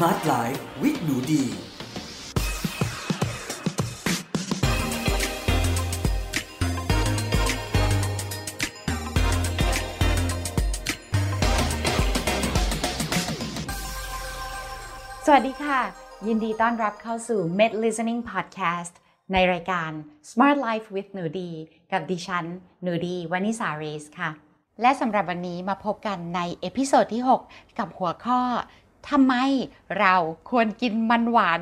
Smart Life with หนูดี สวัสดีค่ะ ยินดีต้อนรับเข้าสู่ Med Listening Podcast ในรายการ Smart Life with หนูดี กับดิฉัน หนูดี วนิษาเรซค่ะ และสำหรับวันนี้มาพบกันใน episode ที่ 6 กับหัวข้อ ทำไมเราควรกินมันหวาน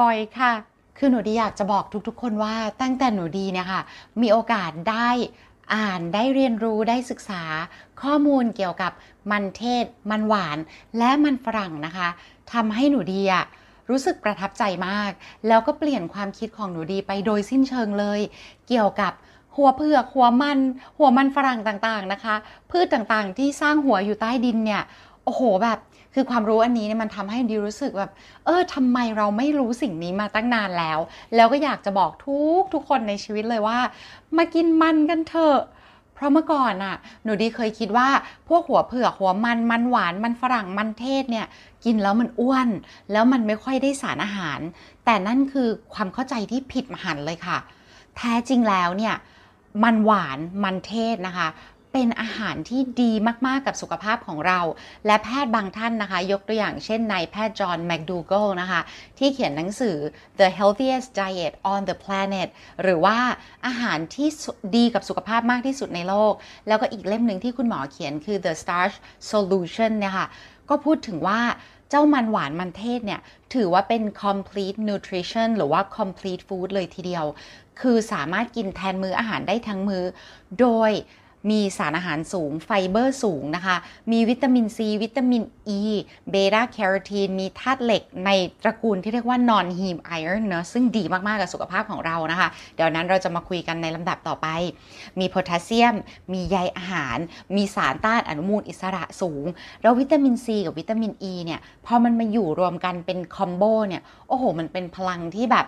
บ่อยๆ ค่ะ คือหนูดีอยากจะบอกทุกๆ คนว่าตั้งแต่หนูดีเนี่ยค่ะ มีโอกาสได้อ่านได้เรียนรู้ได้ศึกษา ข้อมูลเกี่ยวกับมันเทศ มันหวาน และมันฝรั่งนะคะทำให้หนูดีอะรู้สึกประทับใจมาก แล้วก็เปลี่ยนความคิดของหนูดีไปโดยสิ้นเชิงเลย เกี่ยวกับหัวเผือกหัวมัน หัวมันฝรั่งต่างๆนะคะ พืชต่างๆที่สร้างหัวอยู่ใต้ดินเนี่ย โอ้โหแบบ คือความรู้อันนี้เนี่ยมันทำให้ดีรู้สึกแบบเออทำไมเราไม่รู้สิ่งนี้มาตั้งนานแล้ว แล้วก็อยากจะบอกทุกทุกคนในชีวิตเลยว่า มากินมันกันเถอะเพราะเมื่อก่อนน่ะหนูดีเคยคิดว่าพวกหัวเผือกหัวมันมันหวานมันฝรั่งมันเทศเนี่ยกินแล้วมันอ้วน แล้วมันไม่ค่อยได้สารอาหาร แต่นั่นคือความเข้าใจที่ผิดมหันเลยค่ะ แท้จริงแล้วเนี่ยมันหวานมันเทศนะคะ เป็นอาหารที่ดีมากๆกับสุขภาพของเรา และแพทย์บางท่านนะคะ ยกตัวอย่างเช่นนายแพทย์จอห์นแมคดูเกลนะคะ ที่เขียนหนังสือ The Healthiest Diet on the Planet หรือว่าอาหารที่ดีกับสุขภาพมากที่สุดในโลก แล้วก็อีกเล่มหนึ่งที่คุณหมอเขียนคือ The Starch Solution นี่ยค่ะก็พูดถึงว่าเจ้ามันหวานมันเทศเนี่ย ถือว่าเป็น complete nutrition หรือว่า complete food เลยทีเดียว คือสามารถกินแทนมื้ออาหารได้ทั้งมื้อ โดย มีสารอาหารสูง ไฟเบอร์สูงนะคะ มีวิตามินซี วิตามินอีเบต้าแคโรทีน มีธาตุเหล็กในตระกูลที่เรียกว่า non-heme iron เนอะซึ่งดีมาก ๆ กับสุขภาพของเรานะคะ เดี๋ยวนั้นเราจะมาคุยกันในลำดับต่อไป มีโพแทสเซียม มีใยอาหาร มีสารต้านอนุมูลอิสระสูง แล้ววิตามินซีกับวิตามินอ e ีเนี่ย พอมันมาอยู่รวมกันเป็น combo เนี่ย โอ้โห มันเป็นพลังที่แบบ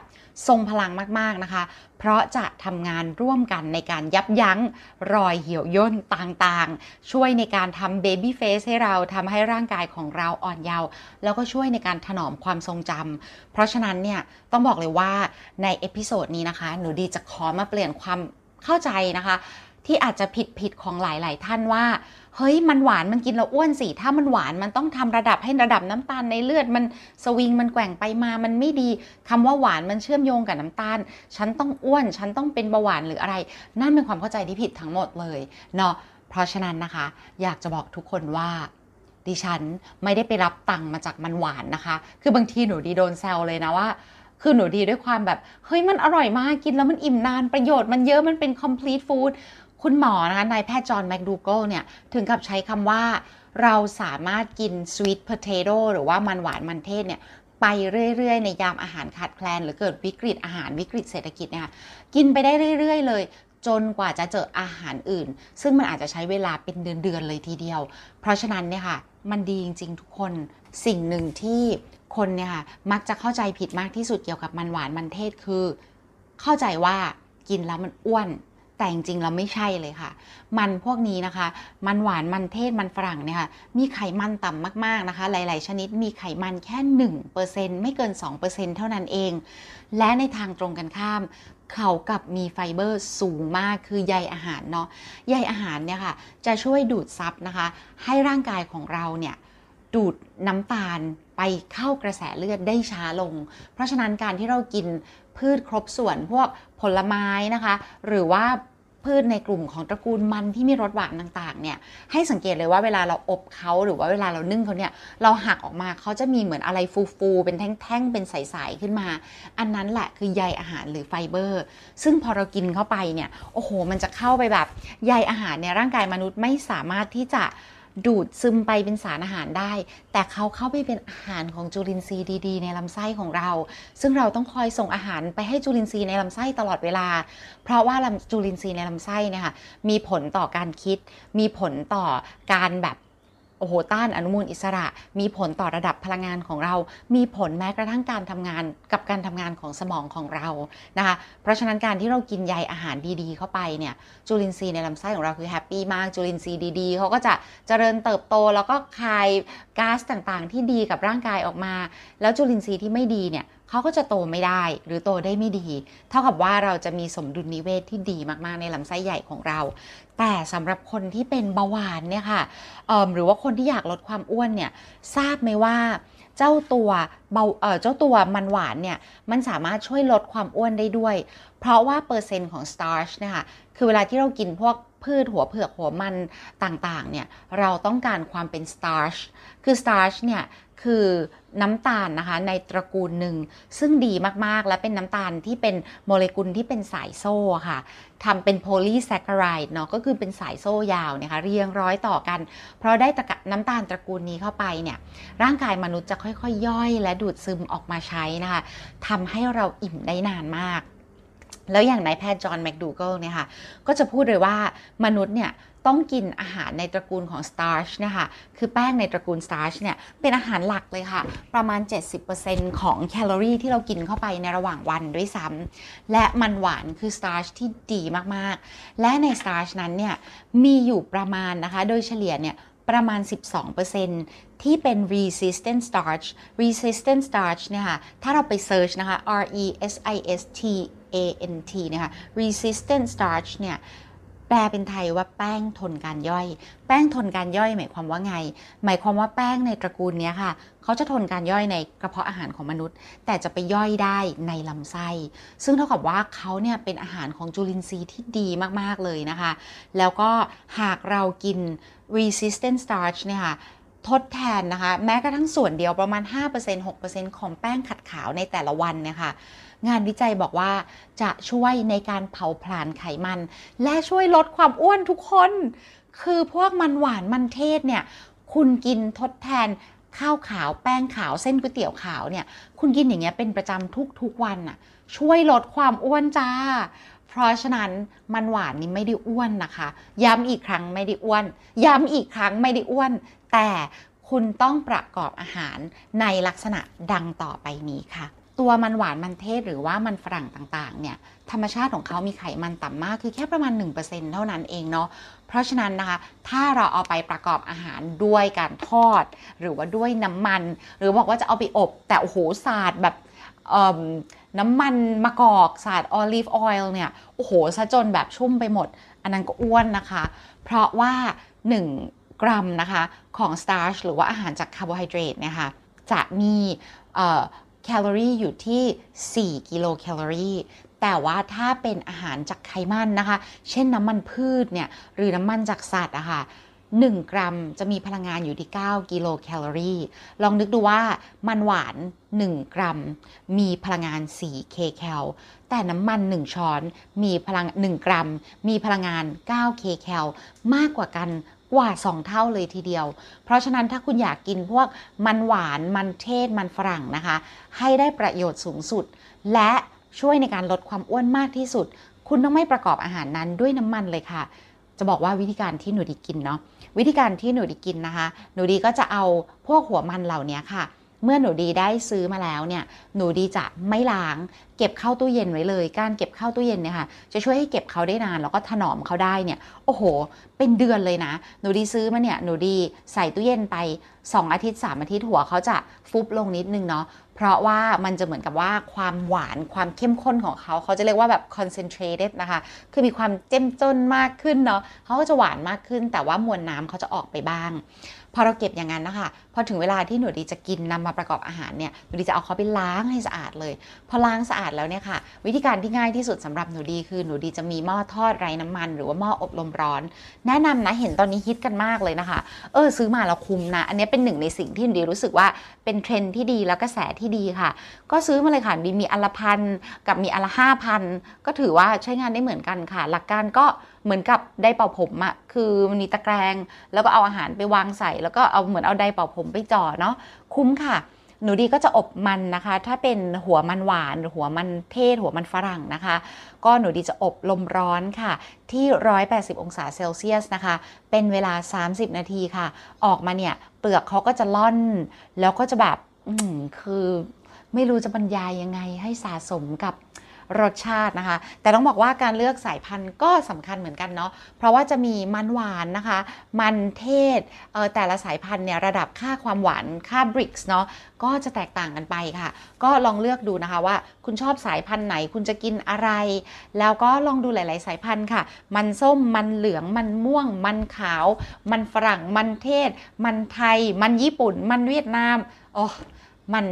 ทรงพลังมาก ๆ นะคะเพราะจะทำงานร่วมกันในการยับยั้งรอยเหี่ยวย่นต่างๆ ช่วยในการทำ baby face ให้เราทำให้ร่างกายของเราอ่อนเยาว์แล้วก็ช่วยในการถนอมความทรงจำเพราะฉะนั้นเนี่ยต้องบอกเลยว่าใน episode นี้นะคะหนูดีจะขอมาเปลี่ยนความเข้าใจนะคะ ที่อาจจะผิดผิดของหลาย ๆ ท่านว่า เฮ้ยมันหวานมันกินแล้วอ้วนสิถ้ามันหวานมันต้องทำระดับให้ระดับน้ำตาลในเลือดมันสวิงมันแกว่งไปมามันไม่ดีคำว่าหวานมันเชื่อมโยงกับน้ำตาล ฉันต้องอ้วน ฉันต้องเป็นเบาหวานหรืออะไร นั่นเป็นความเข้าใจที่ผิดทั้งหมดเลยเนาะเพราะฉะนั้นนะคะ อยากจะบอกทุกคนว่าดิฉันไม่ได้ไปรับตังค์มาจากมันหวานนะคะ คือบางทีหนูดีโดนแซวเลยนะว่า คือหนูดีด้วยความแบบ เฮ้ยมันอร่อยมากกินแล้วมันอิ่มนานประโยชน์มันเยอะมันเป็น complete food คุณหมอนะคะนายแพทย์จอห์นแมคดูเกลเนี่ย ถึงกับใช้คำว่าเราสามารถกิน sweet potato หรือว่ามันหวานมันเทศเนี่ย ไปเรื่อย ๆ ในยามอาหารขาดแคลน หรือเกิดวิกฤตอาหารวิกฤตเศรษฐกิจเนี่ยกินไปได้เรื่อย ๆ เลยจนกว่าจะเจออาหารอื่น ซึ่งมันอาจจะใช้เวลาเป็นเดือน ๆ เลยทีเดียว เพราะฉะนั้นเนี่ยค่ะ มันดีจริง ๆ ทุกคนสิ่งหนึ่งที่คนเนี่ยค่ะมักจะเข้าใจผิดมากที่สุดเกี่ยวกับมันหวานมันเทศคือ เข้าใจว่ากินแล้วมันอ้วน แต่จริงๆเราไม่ใช่เลยค่ะ มันพวกนี้นะคะ มันหวานมันเทศมันฝรั่งเนี่ยค่ะมีไขมันต่ำมากๆนะคะ หลาย ๆ ชนิดมีไขมันแค่ 1%ไม่เกิน 2%เท่านั้นเอง และในทางตรงกันข้ามเขากับมีไฟเบอร์สูงมากคือใยอาหารเนาะใยอาหารเนี่ยค่ะจะช่วยดูดซับนะคะ ให้ร่างกายของเราเนี่ยดูดน้ำตาลไปเข้ากระแสเลือดได้ช้าลง เพราะฉะนั้นการที่เรากิน พืชครบส่วนพวกผลไม้นะคะ หรือว่าพืชในกลุ่มของตระกูลมันที่มีรสหวานต่างๆเนี่ยให้สังเกตเลยว่าเวลาเราอบเขาหรือว่าเวลาเรานึ่งเขาเนี่ยเราหักออกมาเขาจะมีเหมือนอะไรฟูๆเป็นแท่งๆเป็นใสๆขึ้นมา อันนั้นแหละคือใยอาหารหรือไฟเบอร์ ซึ่งพอเรากินเข้าไปเนี่ยโอ้โห มันจะเข้าไปแบบใยอาหารเนี่ยร่างกายมนุษย์ไม่สามารถที่จะ ดูดซึมไปเป็นสารอาหารได้ แต่เขาเข้าไปเป็นอาหารของจุลินทรีย์ดีๆ ในลำไส้ของเรา ซึ่งเราต้องคอยส่งอาหารไปให้จุลินทรีย์ในลำไส้ตลอดเวลา เพราะว่าจุลินทรีย์ในลำไส้เนี่ยค่ะมีผลต่อการคิด มีผลต่อการแบบ โอ้โหต้านอนุมูลอิสระ มีผลต่อระดับพลังงานของเรา มีผลแม้กระทั่งการทำงานกับการทำงานของสมองของเรานะคะเพราะฉะนั้นการที่เรากินใยอาหารดีๆ เข้าไปเนี่ยจุลินทรีย์ในลำไส้ของเราคือ happy มากจุลินทรีย์ดีๆเขาก็จะเจริญเติบโตแล้วก็คายก๊าซต่างๆ ที่ดีกับร่างกายออกมา แล้วจุลินทรีย์ที่ไม่ดีเนี่ย เขาก็จะโตไม่ได้หรือโตได้ไม่ดี เท่ากับว่าเราจะมีสมดุลนิเวศที่ดีมากๆในลำไส้ใหญ่ของเรา แต่สำหรับคนที่เป็นเบาหวานเนี่ยค่ะหรือว่าคนที่อยากลดความอ้วนเนี่ยทราบไหมว่าเจ้าตัวเบาเออเจ้าตัวมันหวานเนี่ย มันสามารถช่วยลดความอ้วนได้ด้วย เพราะว่าเปอร์เซ็นต์ของ starch นะคะคือเวลาที่เรากินพวก พืชหัวเผือกหัวมันต่างๆเนี่ยเราต้องการความเป็น starch คือ starch เนี่ยคือน้ำตาลนะคะในตระกูลหนึ่ง ซึ่งดีมากๆ และเป็นน้ำตาลที่เป็นโมเลกุลที่เป็นสายโซ่ค่ะทำเป็นโพลีแซคคารายด์เนาะก็คือเป็นสายโซ่ยาวนะคะเรียงร้อยต่อกัน เพราะได้น้ำตาลตระกูลนี้เข้าไปเนี่ยร่างกายมนุษย์จะค่อยๆย่อย และดูดซึมออกมาใช้นะคะทำให้เราอิ่มได้นานมาก แล้วอย่างนายแพทย์จอห์นแมคดูเกิลเนี่ยค่ะก็จะพูดเลยว่ามนุษย์เนี่ยต้องกินอาหารในตระกูลของ starch นะคะคือแป้งในตระกูล starch เนี่ยเป็นอาหารหลักเลยค่ะ ประมาณ 70%ของแคลอรี่ที่เรากินเข้าไปในระหว่างวันด้วยซ้ำและมันหวานคือ starch ที่ดีมากๆ และใน starch นั้นเนี่ยมีอยู่ประมาณนะคะ โดยเฉลี่ยเนี่ยประมาณ 12%ที่เป็น resistant starch resistant starch เนี่ยค่ะ ถ้าเราไป search นะคะ R E S I S T A N T นะคะ resistant starch เนี่ยแปลเป็นไทยว่าแป้งทนการย่อย แป้งทนการย่อยหมายความว่าไง หมายความว่าแป้งในตระกูลนี้ค่ะ เขาจะทนการย่อยในกระเพาะอาหารของมนุษย์ แต่จะไปย่อยได้ในลำไส้ ซึ่งเท่ากับว่าเขาเนี่ยเป็นอาหารของจุลินทรีย์ที่ดีมาก ๆ เลยนะคะ แล้วก็หากเรากิน resistant starch เนี่ยค่ะทดแทนนะคะ แม้กระทั่งส่วนเดียวประมาณ 5% 6%ของแป้งขัดขาวในแต่ละวันเนี่ยค่ะ งานวิจัยบอกว่าจะช่วยในการเผาผลาญไขมัน และช่วยลดความอ้วนทุกคน คือพวกมันหวานมันเทศเนี่ย คุณกินทดแทนข้าวขาวแป้งขาวเส้นก๋วยเตี๋ยวขาวเนี่ย คุณกินอย่างเงี้ยเป็นประจำทุกๆวันน่ะ ช่วยลดความอ้วนจ้า เพราะฉะนั้นมันหวานนี่ไม่ได้อ้วนนะคะ ย้ำอีกครั้งไม่ได้อ้วน ย้ำอีกครั้งไม่ได้อ้วน แต่คุณต้องประกอบอาหารในลักษณะดังต่อไปนี้ค่ะ ตัวมันหวานมันเทศหรือว่ามันฝรั่งต่างๆเนี่ยธรรมชาติของเขามีไขมันต่ำมากคือแค่ประมาณ 1%เท่านั้นเองเนาะเพราะฉะนั้นนะคะถ้าเราเอาไปประกอบอาหารด้วยการทอด หรือว่าด้วยน้ำมัน หรือบอกว่าจะเอาไปอบ แต่โอ้โหสาดแบบน้ำมันมะกอกสาด olive oil เนี่ยโอ้โหซะจนแบบชุ่มไปหมด อันนั้นก็อ้วนนะคะ เพราะว่า 1 กรัมนะคะของ starch หรือว่าอาหารจากคาร์โบไฮเดรตนะคะจะมี แคลอรี่อยู่ที่ 4 กิโลแคลอรี่แต่ว่าถ้าเป็นอาหารจากไขมันนะคะ เช่นน้ำมันพืชเนี่ยหรือน้ำมันจากสัตว์อะคะ่ะ1 กรัมจะมีพลังงานอยู่ที่ 9 กิโลแคลอรี่ ลองนึกดูว่ามันหวาน 1 กรัม มีพลังงาน4เคแคลแต่น้ำมัน 1 ช้อนมีพลัง 1 กรัม มีพลังงาน9เคแคลมากกว่ากัน กว่า 2 เท่าเลยทีเดียว เพราะฉะนั้นถ้าคุณอยากกินพวกมันหวานมันเทศมันฝรั่งนะคะ ให้ได้ประโยชน์สูงสุด และช่วยในการลดความอ้วนมากที่สุด คุณต้องไม่ประกอบอาหารนั้นด้วยน้ำมันเลยค่ะ จะบอกว่าวิธีการที่หนูดีกินเนาะวิธีการที่หนูดีกินนะคะ หนูดีก็จะเอาพวกหัวมันเหล่านี้ค่ะ เมื่อหนูดีได้ซื้อมาแล้วเนี่ยหนูดีจะไม่ล้าง เก็บเข้าตู้เย็นไว้เลย การเก็บเข้าตู้เย็นเนี่ยค่ะจะช่วยให้เก็บเขาได้นานแล้วก็ถนอมเขาได้เนี่ยโอ้โห เป็นเดือนเลยนะ หนูดีซื้อมาเนี่ยหนูดีใส่ตู้เย็นไป 2 อาทิตย์ 3 อาทิตย์หัวเขาจะฟุบลงนิดนึงเนาะเพราะว่ามันจะเหมือนกับว่าความหวานความเข้มข้นของเขาเขาจะเรียกว่าแบบ concentrated นะคะคือมีความเจ้มจนมากขึ้นเนาะเขาก็จะหวานมากขึ้น แต่ว่ามวลน้ำเขาจะออกไปบ้าง พอเราเก็บอย่างนั้นนะคะพอถึงเวลาที่หนูดีจะกินนำมาประกอบอาหารเนี่ยหนูดีจะเอาเขาไปล้างให้สะอาดเลย พอล้างสะอาดแล้วเนี่ยค่ะวิธีการที่ง่ายที่สุดสำหรับหนูดีคือหนูดีจะมีหม้อทอดไร้น้ำมัน หรือว่าหม้ออบลมร้อน แนะนำนะเห็นตอนนี้ฮิตกันมากเลยนะคะเออซื้อมาแล้วคุ้มนะ อันนี้เป็นหนึ่งในสิ่งที่หนูดีรู้สึกว่าเป็นเทรนที่ดีแล้วกระแสที่ดีค่ะ ก็ซื้อมาเลยค่ะดีมีอันละพันกับมีอันละห้าพันก็ถือว่าใช้งานได้เหมือนกันค่ะ หลักการก็ เหมือนกับไดเป่าผมอะคือมันมีตะแกรงแล้วก็เอาอาหารไปวางใส่ แล้วก็เอาเหมือนเอาไดเป่าผมไปจ่อเนาะคุ้มค่ะ หนูดีก็จะอบมันนะคะ ถ้าเป็นหัวมันหวานหรือหัวมันเทศ หัวมันฝรั่งนะคะ ก็หนูดีจะอบลมร้อนค่ะ ที่ 180 องศาเซลเซียสนะคะ เป็นเวลา 30 นาทีค่ะ ออกมาเนี่ยเปลือกเขาก็จะล่อน แล้วก็จะแบบคือไม่รู้จะบรรยายยังไงให้สะสมกับ รสชาตินะคะ แต่ต้องบอกว่าการเลือกสายพันธุ์ก็สำคัญเหมือนกันเนาะเพราะว่าจะมีมันหวานนะคะ มันเทศเอ่อแต่ละสายพันธุ์เนี่ยระดับค่าความหวานค่าบริกส์เนาะก็จะแตกต่างกันไปค่ะ ก็ลองเลือกดูนะคะว่าคุณชอบสายพันธุ์ไหนคุณจะกินอะไร แล้วก็ลองดูหลาย ๆ สายพันธุ์ค่ะ มันส้มมันเหลืองมันม่วง มันขาว มันฝรั่งมันเทศ มันไทย มันญี่ปุ่น มันเวียดนามโอ้มัน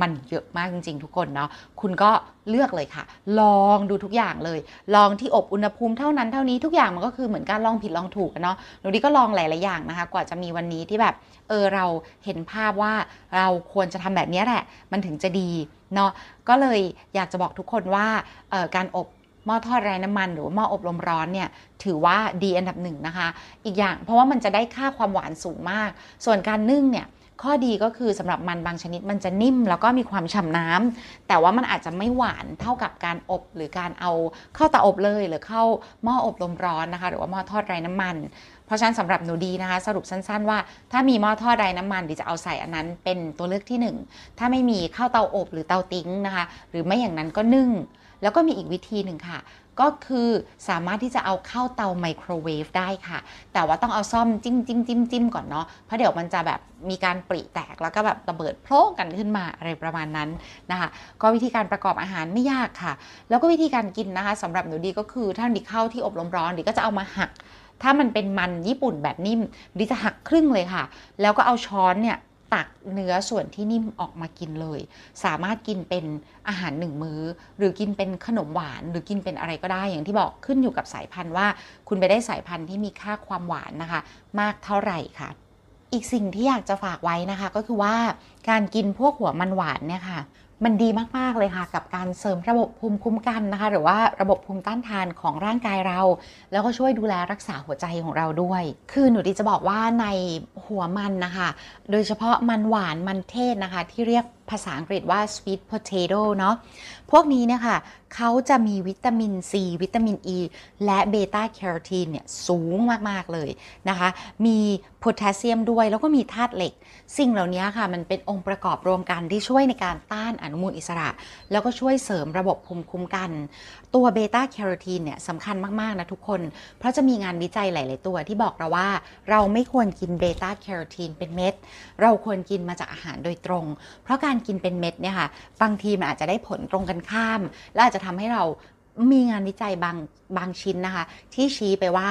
มันเยอะมากจริง ๆ ทุกคนเนาะคุณก็เลือกเลยค่ะ ลองดูทุกอย่างเลย ลองที่อบอุณหภูมิเท่านั้นเท่านี้ทุกอย่างมันก็คือเหมือนการลองผิดลองถูกเนาะหนูดีก็ลองหลายๆอย่างนะคะ กว่าจะมีวันนี้ที่แบบเออเราเห็นภาพว่าเราควรจะทำแบบนี้แหละ มันถึงจะดีเนาะก็เลยอยากจะบอกทุกคนว่าออการอบหม้อทอดไร้น้ำมันหรือว่าหม้ออบลมร้อนเนี่ยถือว่าดีอันดับหนึ่งนะคะ อีกอย่างเพราะว่ามันจะได้ค่าความหวานสูงมาก ส่วนการนึ่งเนี่ย ข้อดีก็คือสำหรับมันบางชนิดมันจะนิ่มแล้วก็มีความฉ่ำน้ำแต่ว่ามันอาจจะไม่หวานเท่ากับการอบหรือการเอาเข้าเตาอบเลย หรือเข้าหม้ออบลมร้อนนะคะ หรือว่าหม้อทอดไร้น้ำมัน เพราะฉะนั้นสำหรับหนูดีนะคะ สรุปสั้น ๆ ว่า ถ้ามีหม้อทอดไร้น้ำมันดีจะเอาใส่อันนั้นเป็นตัวเลือกที่หนึ่งถ้าไม่มีข้าวเตาอบหรือเตาติ้งนะคะ หรือไม่อย่างนั้นก็นึ่ง แล้วก็มีอีกวิธีหนึ่งค่ะ ก็คือสามารถที่จะเอาเข้าเตาไมโครเวฟได้ค่ะ แต่ว่าต้องเอาซ่อมจิ้มจิ้มจิ้มจิ้มก่อนเนาะเพราะเดี๋ยวมันจะแบบมีการปริแตกแล้วก็แบบระเบิดโพล่งกันขึ้นมาอะไรประมาณนั้นนะคะ ก็วิธีการประกอบอาหารไม่ยากค่ะ แล้วก็วิธีการกินนะคะสำหรับหนูดีก็คือถ้าดิเข้าที่อบลมร้อนดิก็จะเอามาหักถ้ามันเป็นมันญี่ปุ่นแบบนิ่มดิจะหักครึ่งเลยค่ะ แล้วก็เอาช้อนเนี่ย ตักเนื้อส่วนที่นิ่มออกมากินเลย สามารถกินเป็นอาหารหนึ่งมื้อ หรือกินเป็นขนมหวาน หรือกินเป็นอะไรก็ได้อย่างที่บอกขึ้นอยู่กับสายพันธุ์ว่า คุณไปได้สายพันธุ์ที่มีค่าความหวานนะคะ มากเท่าไหร่ค่ะ อีกสิ่งที่อยากจะฝากไว้นะคะก็คือว่าการกินพวกหัวมันหวานเนี่ยค่ะ มันดีมาก ๆ เลยค่ะ กับการเสริมระบบภูมิคุ้มกันนะคะ หรือว่าระบบภูมิต้านทานของร่างกายเรา แล้วก็ช่วยดูแลรักษาหัวใจของเราด้วย คือหนูดีจะบอกว่าในหัวมันนะคะ โดยเฉพาะมันหวานมันเทศนะคะ ที่เรียก ภาษาอังกฤษว่า sweet potato เนาะพวกนี้เนี่ยค่ะเขาจะมีวิตามินซีวิตามินอ e, ีและเบต้าแคโรทีนเนี่ยสูงมาก ๆ เลยนะคะ มีโพแทสเซียมด้วยแล้วก็มีธาตุเหล็ก สิ่งเหล่านี้ค่ะ มันเป็นองค์ประกอบรวมกันที่ช่วยในการต้านอนุมูลอิสระ แล้วก็ช่วยเสริมระบบภูมิคุ้มกัน ตัวเบต้าแคโรทีนเนี่ยสำคัญมาก ๆ นะทุกคน เพราะจะมีงานวิจัยหลาย ๆ ตัวที่บอกเราว่าเราไม่ควรกินเบต้าแคโรทีนเป็นเม็ด เราควรกินมาจากอาหารโดยตรง เพราะการกินเป็นเม็ดเนี่ยค่ะ บางทีมันอาจจะได้ผลตรงกันข้าม และอาจจะทำให้เรา มีงานวิจัยบางบางชิ้นนะคะ ที่ชี้ไปว่า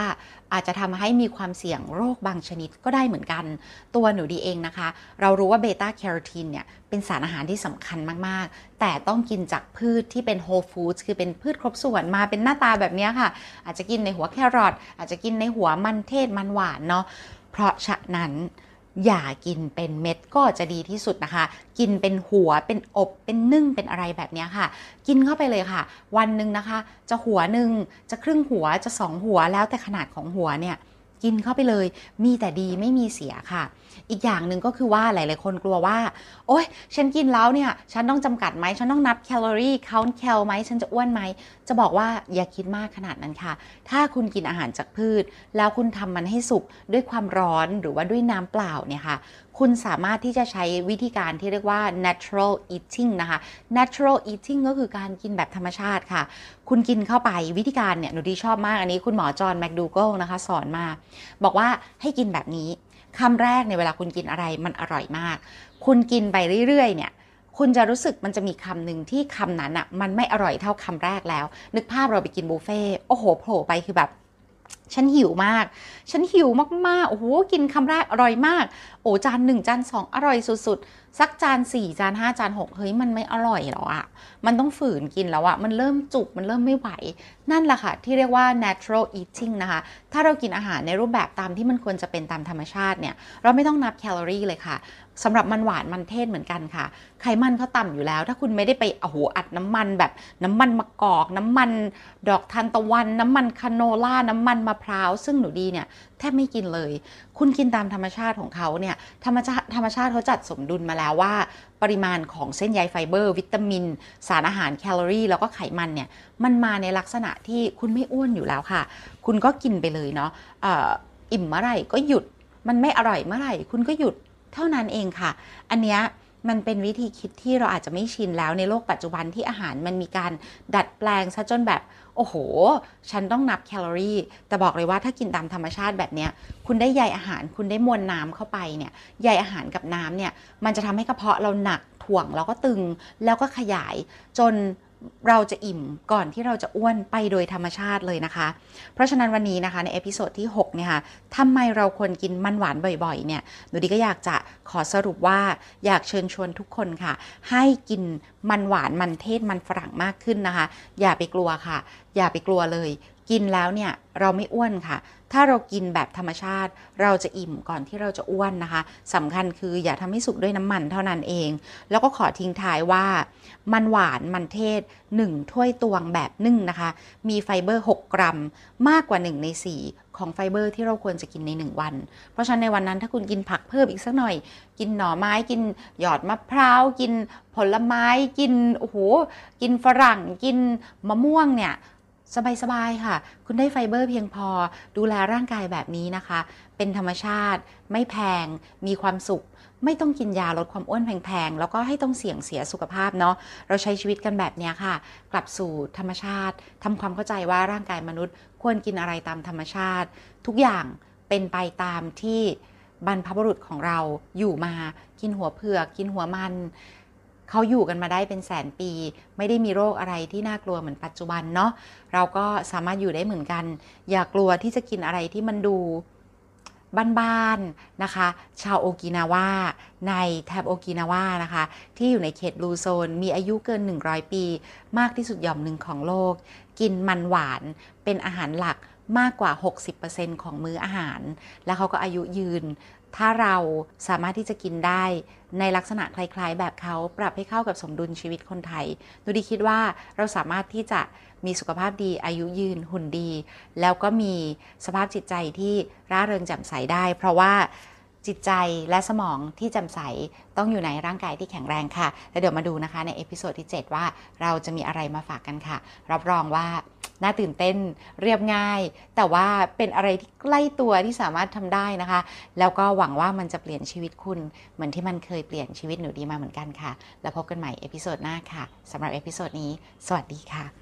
อาจจะทำให้มีความเสี่ยงโรคบางชนิดก็ได้เหมือนกัน ตัวหนูดีเองนะคะ เรารู้ว่าเบต้าแคโรทีนเนี่ยเป็นสารอาหารที่สำคัญมาก ๆ แต่ต้องกินจากพืชที่เป็นโฮลฟู้ดคือเป็นพืชครบส่วนมาเป็นหน้าตาแบบนี้ค่ะ อาจจะกินในหัวแครอทอาจจะกินในหัวมันเทศมันหวานเนาะเพราะฉะนั้น อย่ากินเป็นเม็ดก็จะดีที่สุดนะคะ กินเป็นหัวเป็นอบเป็นนึ่งเป็นอะไรแบบนี้ค่ะ กินเข้าไปเลยค่ะ วันหนึ่งนะคะ จะหัวหนึ่งจะครึ่งหัวจะสองหัวแล้วแต่ขนาดของหัวเนี่ย กินเข้าไปเลย มีแต่ดีไม่มีเสียค่ะ อีกอย่างหนึ่งก็คือว่าหลาย ๆ คนกลัวว่า โอ๊ยฉันกินแล้วเนี่ยฉันต้องจำกัดไหมฉันต้องนับแคลอรี่ count แคลไหมฉันจะอ้วนไหมจะบอกว่าอย่าคิดมากขนาดนั้นค่ะ ถ้าคุณกินอาหารจากพืช แล้วคุณทำมันให้สุกด้วยความร้อนหรือว่าด้วยน้ำเปล่าเนี่ยค่ะ คุณสามารถที่จะใช้วิธีการที่เรียกว่า natural eating นะคะ natural eating ก็คือการกินแบบธรรมชาติค่ะ คุณกินเข้าไปวิธีการเนี่ยหนูดีชอบมากอันนี้คุณหมอจอห์นแมคดูเกิลนะคะสอนมา บอกว่าให้กินแบบนี้คำแรกในเวลาคุณกินอะไรมันอร่อยมาก คุณกินไปเรื่อยๆ เนี่ยคุณจะรู้สึกมันจะมีคำหนึ่งที่คำนั้นอะ่ะมันไม่อร่อยเท่าคำแรกแล้ว นึกภาพเราไปกินบุฟเฟ่โอ้โหโผล่ไปคือแบบ ฉันหิวมาก ฉันหิวมากๆ โอ้โห กินคำแรกอร่อยมาก โอ้จานหนึ่งจานสองอร่อยสุดๆ สักจานสี่จานห้าจานหกเฮ้ย มันไม่อร่อยหรออะมันต้องฝืนกินแล้วอะมันเริ่มจุก มันเริ่มไม่ไหว นั่นแหละค่ะ ที่เรียกว่า natural eating นะคะ ถ้าเรากินอาหารในรูปแบบตามที่มันควรจะเป็นตามธรรมชาติเนี่ย เราไม่ต้องนับแคลอรี่เลยค่ะสำหรับมันหวานมันเทศเหมือนกันค่ะ ไขมันเขาต่ำอยู่แล้ว ถ้าคุณไม่ได้ไปโอ้โหอัดน้ำมันแบบน้ำมันมะกอก น้ำมันดอกทานตะวัน น้ำมันคาโนล่าน้ำมันมะพร้าวซึ่งหนูดีเนี่ยแทบไม่กินเลย คุณกินตามธรรมชาติของเขาเนี่ยธรรมชาติธรรมชาติเขาจัดสมดุลมาแล้วว่า ปริมาณของเส้นใยไฟเบอร์ วิตามิน สารอาหารแคลอรี่ แล้วก็ไขมันเนี่ยมันมาในลักษณะที่คุณไม่อ้วนอยู่แล้วค่ะ คุณก็กินไปเลยเนาะอิ่มเมื่อไหร่ก็หยุดมันไม่อร่อยเมื่อไหร่ คุณก็หยุดเท่านั้นเองค่ะ อันเนี้ย มันเป็นวิธีคิดที่เราอาจจะไม่ชินแล้วในโลกปัจจุบันที่อาหารมันมีการดัดแปลงซะจนแบบ โอ้โห ฉันต้องนับแคลอรี่ แต่บอกเลยว่าถ้ากินตามธรรมชาติแบบเนี้ย คุณได้ใยอาหารคุณได้มวลน้ำเข้าไปเนี่ยใยอาหารกับน้ำเนี่ย มันจะทำให้กระเพาะเราหนักถ่วงแล้วก็ตึงแล้วก็ขยายจน เราจะอิ่มก่อนที่เราจะอ้วนไปโดยธรรมชาติเลยนะคะ เพราะฉะนั้นวันนี้นะคะใน episode ที่ 6 เนี่ยค่ะทำไมเราควรกินมันหวานบ่อยๆ เนี่ยหนูดีก็อยากจะขอสรุปว่าอยากเชิญชวนทุกคนค่ะ ให้กินมันหวานมันเทศมันฝรั่งมากขึ้นนะคะ อย่าไปกลัวค่ะ อย่าไปกลัวเลย กินแล้วเนี่ยเราไม่อ้วนค่ะ ถ้าเรากินแบบธรรมชาติ เราจะอิ่มก่อนที่เราจะอ้วนนะคะสำคัญคืออย่าทำให้สุกด้วยน้ำมันเท่านั้นเอง แล้วก็ขอทิ้งท้ายว่า มันหวานมันเทศ 1 ถ้วยตวงแบบนึ่งนะคะ มีไฟเบอร์ 6 กรัม มากกว่า 1 ใน 4 ของไฟเบอร์ที่เราควรจะกินใน 1 วัน เพราะฉะนั้นในวันนั้นถ้าคุณกินผักเพิ่มอีกสักหน่อย กินหน่อไม้กินยอดมะพร้าว กินผลไม้กินโอ้โหกินฝรั่งกินมะม่วงเนี่ย สบายๆค่ะ คุณได้ไฟเบอร์เพียงพอ ดูแลร่างกายแบบนี้นะคะ เป็นธรรมชาติ ไม่แพง มีความสุข ไม่ต้องกินยาลดความอ้วนแพงๆ แล้วก็ให้ต้องเสี่ยงเสียสุขภาพเนาะ เราใช้ชีวิตกันแบบนี้ค่ะ กลับสู่ธรรมชาติ ทำความเข้าใจว่าร่างกายมนุษย์ ควรกินอะไรตามธรรมชาติ ทุกอย่างเป็นไปตามที่บรรพบุรุษของเราอยู่มา กินหัวเผือก กินหัวมัน เขาอยู่กันมาได้เป็นแสนปี ไม่ได้มีโรคอะไรที่น่ากลัวเหมือนปัจจุบันเนาะเราก็สามารถอยู่ได้เหมือนกัน อย่ากลัวที่จะกินอะไรที่มันดูบ้านๆนะคะ ชาวโอกินาวาในแถบโอกินาวานะคะ ที่อยู่ในเขตบลูโซน มีอายุเกิน 100 ปี มากที่สุดหย่อมหนึ่งของโลก กินมันหวานเป็นอาหารหลักมากกว่า 60%ของมื้ออาหาร แล้วเขาก็อายุยืน ถ้าเราสามารถที่จะกินได้ในลักษณะคล้ายๆ แบบเขาปรับให้เข้ากับสมดุลชีวิตคนไทยดูดีคิดว่าเราสามารถที่จะมีสุขภาพดีอายุยืนหุ่นดี แล้วก็มีสภาพจิตใจที่ร่าเริงแจ่มใสได้ เพราะว่าจิตใจและสมองที่แจ่มใสต้องอยู่ในร่างกายที่แข็งแรงค่ะ แล้วเดี๋ยวมาดูนะคะใน episode ที่ 7 ว่าเราจะมีอะไรมาฝากกันค่ะ รับรองว่า น่าตื่นเต้นเรียบง่าย แต่ว่าเป็นอะไรที่ใกล้ตัวที่สามารถทำได้นะคะ แล้วก็หวังว่ามันจะเปลี่ยนชีวิตคุณ เหมือนที่มันเคยเปลี่ยนชีวิตหนูดีมาเหมือนกันค่ะ แล้วพบกันใหม่ episode หน้าค่ะสำหรับ episode นี้ สวัสดีค่ะ